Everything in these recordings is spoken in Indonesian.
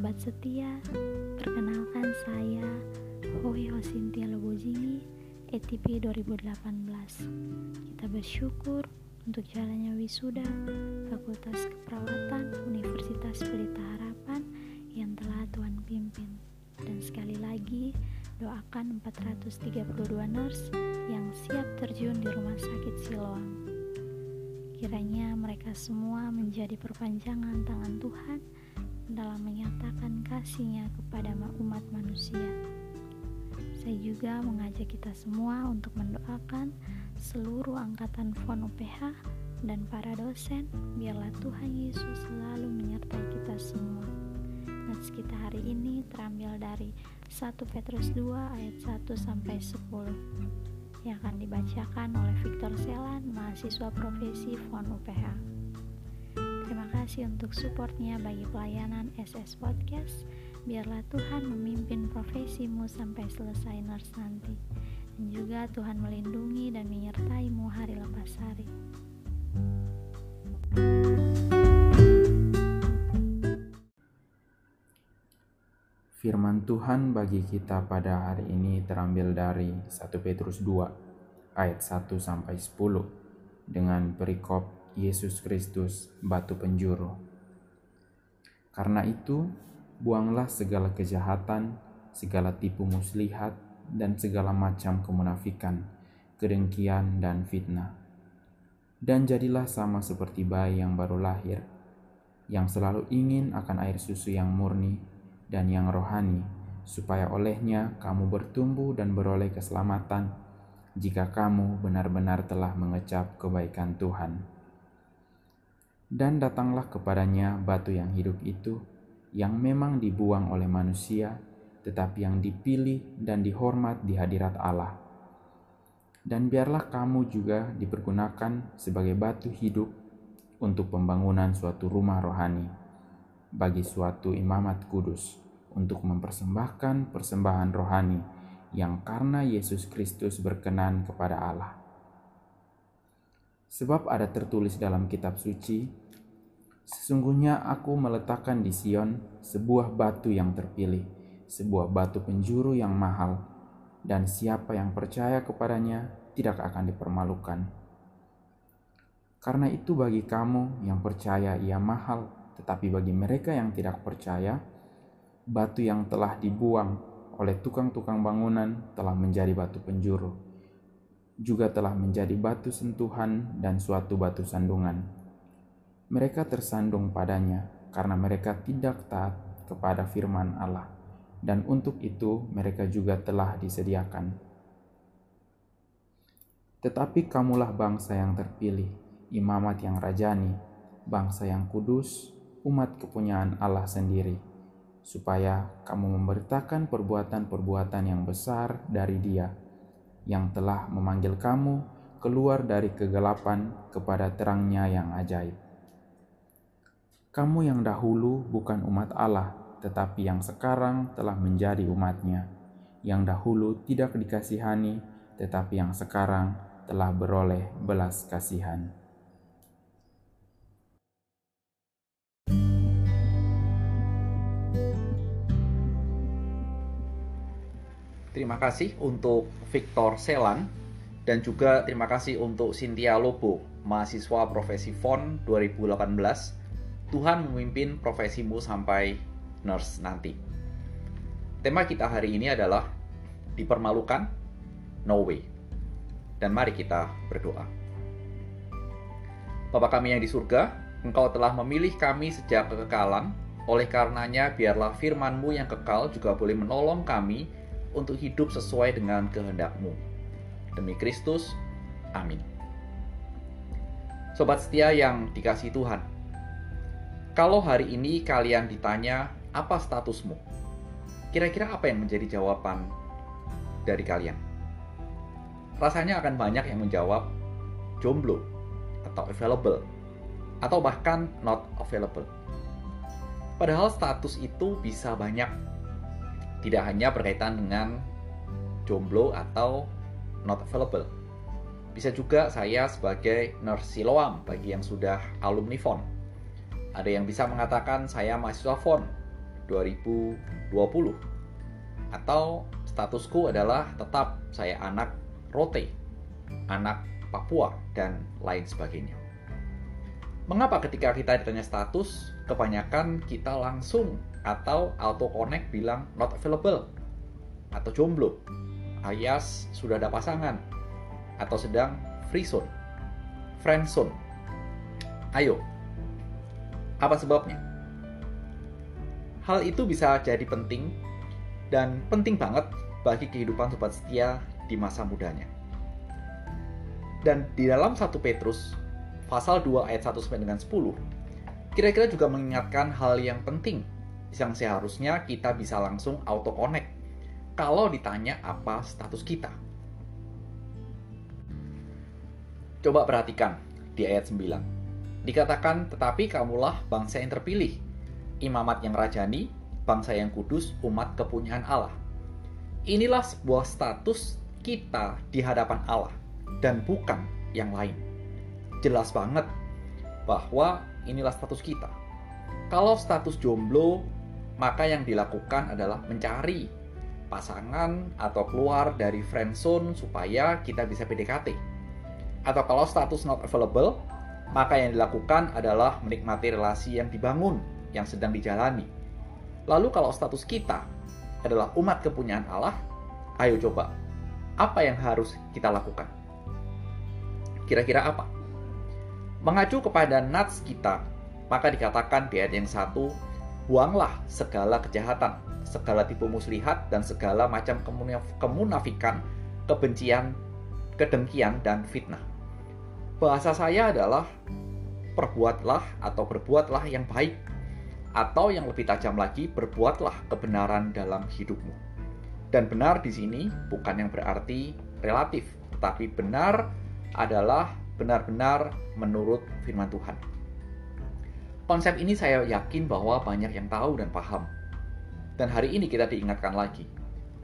sobat setia, perkenalkan saya Hoi Hosintia Lobojini, ETP 2018. Kita bersyukur untuk jalannya wisuda Fakultas Keperawatan Universitas Pelita Harapan yang telah Tuhan pimpin. Dan sekali lagi, doakan 432 nurse yang siap terjun di Rumah Sakit Siloam. Kiranya mereka semua menjadi perpanjangan tangan Tuhan dalam menyatakan kasihnya kepada umat manusia. Saya juga mengajak kita semua untuk mendoakan seluruh angkatan FON UPH dan para dosen, biarlah Tuhan Yesus selalu menyertai kita semua. Nats kita hari ini terambil dari 1 Petrus 2 ayat 1 sampai 10 yang akan dibacakan oleh Victor Selan, mahasiswa profesi FON UPH. Kasih untuk supportnya bagi pelayanan SS Podcast. Biarlah Tuhan memimpin profesimu sampai selesai nurse nanti. Dan juga Tuhan melindungi dan menyertaimu hari lepas hari. Firman Tuhan bagi kita pada hari ini terambil dari 1 Petrus 2 ayat 1 sampai 10 dengan perikop Yesus Kristus, batu penjuru. Karena itu, buanglah segala kejahatan, segala tipu muslihat, dan segala macam kemunafikan, kedengkian, dan fitnah. Dan jadilah sama seperti bayi yang baru lahir, yang selalu ingin akan air susu yang murni dan yang rohani, supaya olehnya kamu bertumbuh dan beroleh keselamatan jika kamu benar-benar telah mengecap kebaikan Tuhan. Dan datanglah kepadanya batu yang hidup itu, yang memang dibuang oleh manusia, tetapi yang dipilih dan dihormat di hadirat Allah. Dan biarlah kamu juga dipergunakan sebagai batu hidup untuk pembangunan suatu rumah rohani, bagi suatu imamat kudus, untuk mempersembahkan persembahan rohani yang karena Yesus Kristus berkenan kepada Allah. Sebab ada tertulis dalam kitab suci, Sesungguhnya aku meletakkan di Sion sebuah batu yang terpilih, sebuah batu penjuru yang mahal, dan siapa yang percaya kepadanya tidak akan dipermalukan. Karena itu bagi kamu yang percaya ia mahal, tetapi bagi mereka yang tidak percaya, batu yang telah dibuang oleh tukang-tukang bangunan telah menjadi batu penjuru, juga telah menjadi batu sentuhan dan suatu batu sandungan mereka tersandung padanya karena mereka tidak taat kepada firman Allah, dan untuk itu mereka juga telah disediakan. Tetapi kamulah bangsa yang terpilih, imamat yang rajani, bangsa yang kudus, umat kepunyaan Allah sendiri, supaya kamu memberitakan perbuatan-perbuatan yang besar dari Dia, yang telah memanggil kamu keluar dari kegelapan kepada terangnya yang ajaib. Kamu yang dahulu bukan umat Allah, tetapi yang sekarang telah menjadi umatnya. Yang dahulu tidak dikasihani, tetapi yang sekarang telah beroleh belas kasihan. Terima kasih untuk Victor Selan dan juga terima kasih untuk Cynthia Lobo, mahasiswa profesi FON 2018 Tuhan memimpin profesimu sampai nurse nanti. Tema kita hari ini adalah dipermalukan, no way. Dan mari kita berdoa. Bapa kami yang di surga, Engkau telah memilih kami sejak kekekalan, oleh karenanya biarlah firman-Mu yang kekal juga boleh menolong kami untuk hidup sesuai dengan kehendak-Mu. Demi Kristus, amin. Sobat setia yang dikasih Tuhan, kalau hari ini kalian ditanya apa statusmu, kira-kira apa yang menjadi jawaban dari kalian? Rasanya akan banyak yang menjawab jomblo atau available atau bahkan not available. Padahal status itu bisa banyak. Tidak hanya berkaitan dengan jomblo atau not available. Bisa juga saya sebagai nurse Siloam bagi yang sudah alumni FON ada yang bisa mengatakan saya mahasiswa FON 2020 atau statusku adalah tetap saya anak Rote, anak Papua dan lain sebagainya. Mengapa ketika kita ditanya status, kebanyakan kita langsung atau auto connect bilang not available atau jomblo, alias sudah ada pasangan atau sedang free zone, friend zone. Ayo, apa sebabnya? Hal itu bisa jadi penting dan penting banget bagi kehidupan sobat setia di masa mudanya. Dan di dalam 1 Petrus pasal 2 ayat 1 sampai dengan 10, kira-kira juga mengingatkan hal yang penting yang seharusnya kita bisa langsung auto connect kalau ditanya apa status kita. Coba perhatikan di ayat 9. Dikatakan, tetapi kamulah bangsa yang terpilih, imamat yang rajani, bangsa yang kudus, umat kepunyaan Allah. Inilah sebuah status kita di hadapan Allah dan bukan yang lain jelas banget bahwa inilah status kita. Kalau status jomblo, maka yang dilakukan adalah mencari pasangan atau keluar dari friend zone supaya kita bisa PDKT. Atau kalau status not available, maka yang dilakukan adalah menikmati relasi yang dibangun, yang sedang dijalani. Lalu kalau status kita adalah umat kepunyaan Allah, ayo coba, apa yang harus kita lakukan? Kira-kira apa? Mengacu kepada nats kita, maka dikatakan di ayat yang satu, buanglah segala kejahatan, segala tipu muslihat, dan segala macam kemunafikan, kebencian, kedengkian, dan fitnah. Bahasa saya adalah perbuatlah atau berbuatlah yang baik, atau yang lebih tajam lagi, berbuatlah kebenaran dalam hidupmu. Dan benar di sini bukan yang berarti relatif, tetapi benar adalah benar-benar menurut firman Tuhan. Konsep ini saya yakin bahwa banyak yang tahu dan paham. Dan hari ini kita diingatkan lagi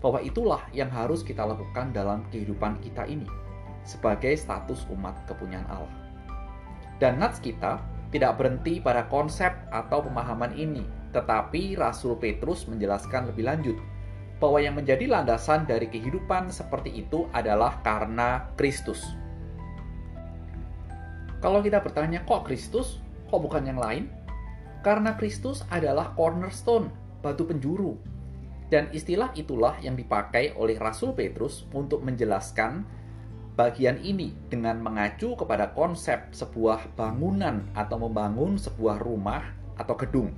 bahwa itulah yang harus kita lakukan dalam kehidupan kita ini sebagai status umat kepunyaan Allah. Dan nats kita tidak berhenti pada konsep atau pemahaman ini, tetapi Rasul Petrus menjelaskan lebih lanjut bahwa yang menjadi landasan dari kehidupan seperti itu adalah karena Kristus. Kalau kita bertanya, kok Kristus? Kok bukan yang lain? Karena Kristus adalah cornerstone, batu penjuru. Dan istilah itulah yang dipakai oleh Rasul Petrus untuk menjelaskan bagian ini dengan mengacu kepada konsep sebuah bangunan atau membangun sebuah rumah atau gedung.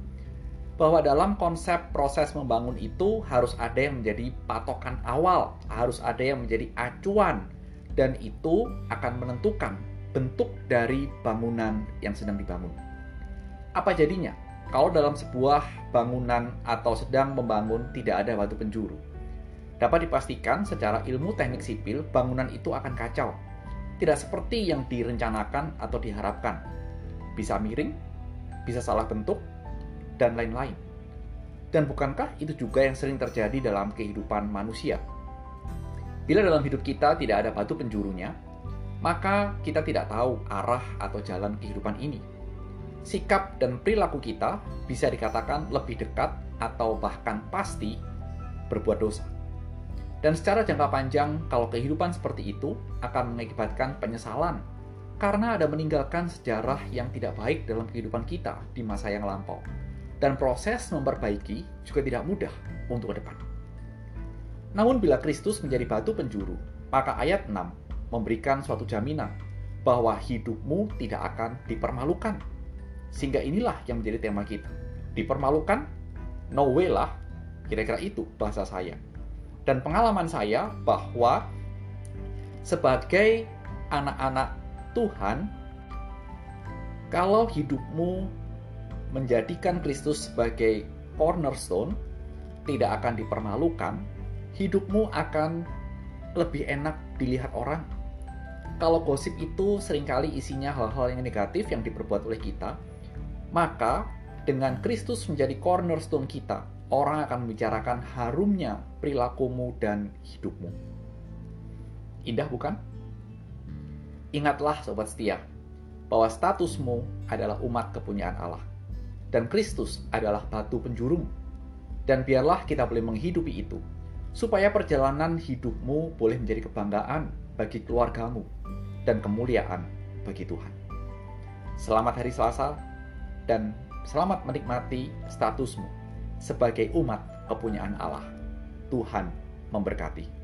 Bahwa dalam konsep proses membangun itu harus ada yang menjadi patokan awal, harus ada yang menjadi acuan, dan itu akan menentukan bentuk dari bangunan yang sedang dibangun. Apa jadinya kalau dalam sebuah bangunan atau sedang membangun tidak ada batu penjuru? Dapat dipastikan secara ilmu teknik sipil, bangunan itu akan kacau. Tidak seperti yang direncanakan atau diharapkan. Bisa miring, bisa salah bentuk, dan lain-lain. Dan bukankah itu juga yang sering terjadi dalam kehidupan manusia? Bila dalam hidup kita tidak ada batu penjurunya, maka kita tidak tahu arah atau jalan kehidupan ini. Sikap dan perilaku kita bisa dikatakan lebih dekat atau bahkan pasti berbuat dosa. Dan secara jangka panjang, kalau kehidupan seperti itu akan mengakibatkan penyesalan karena ada meninggalkan sejarah yang tidak baik dalam kehidupan kita di masa yang lampau. Dan proses memperbaiki juga tidak mudah untuk ke depan. Namun bila Kristus menjadi batu penjuru, maka ayat 6 memberikan suatu jaminan bahwa hidupmu tidak akan dipermalukan. Sehingga inilah yang menjadi tema kita. Dipermalukan? No way lah. Kira-kira itu bahasa saya. Dan pengalaman saya bahwa sebagai anak-anak Tuhan, kalau hidupmu menjadikan Kristus sebagai cornerstone, tidak akan dipermalukan, hidupmu akan lebih enak dilihat orang kalau gosip itu sering kali isinya hal-hal yang negatif yang diperbuat oleh kita, maka dengan Kristus menjadi cornerstone kita, orang akan membicarakan harumnya perilakumu dan hidupmu. Indah bukan? Ingatlah sobat setia, bahwa statusmu adalah umat kepunyaan Allah. Dan Kristus adalah batu penjurumu. Dan biarlah kita boleh menghidupi itu, supaya perjalanan hidupmu boleh menjadi kebanggaan bagi keluargamu dan kemuliaan bagi Tuhan. Selamat hari Selasa dan selamat menikmati statusmu sebagai umat kepunyaan Allah. Tuhan memberkati.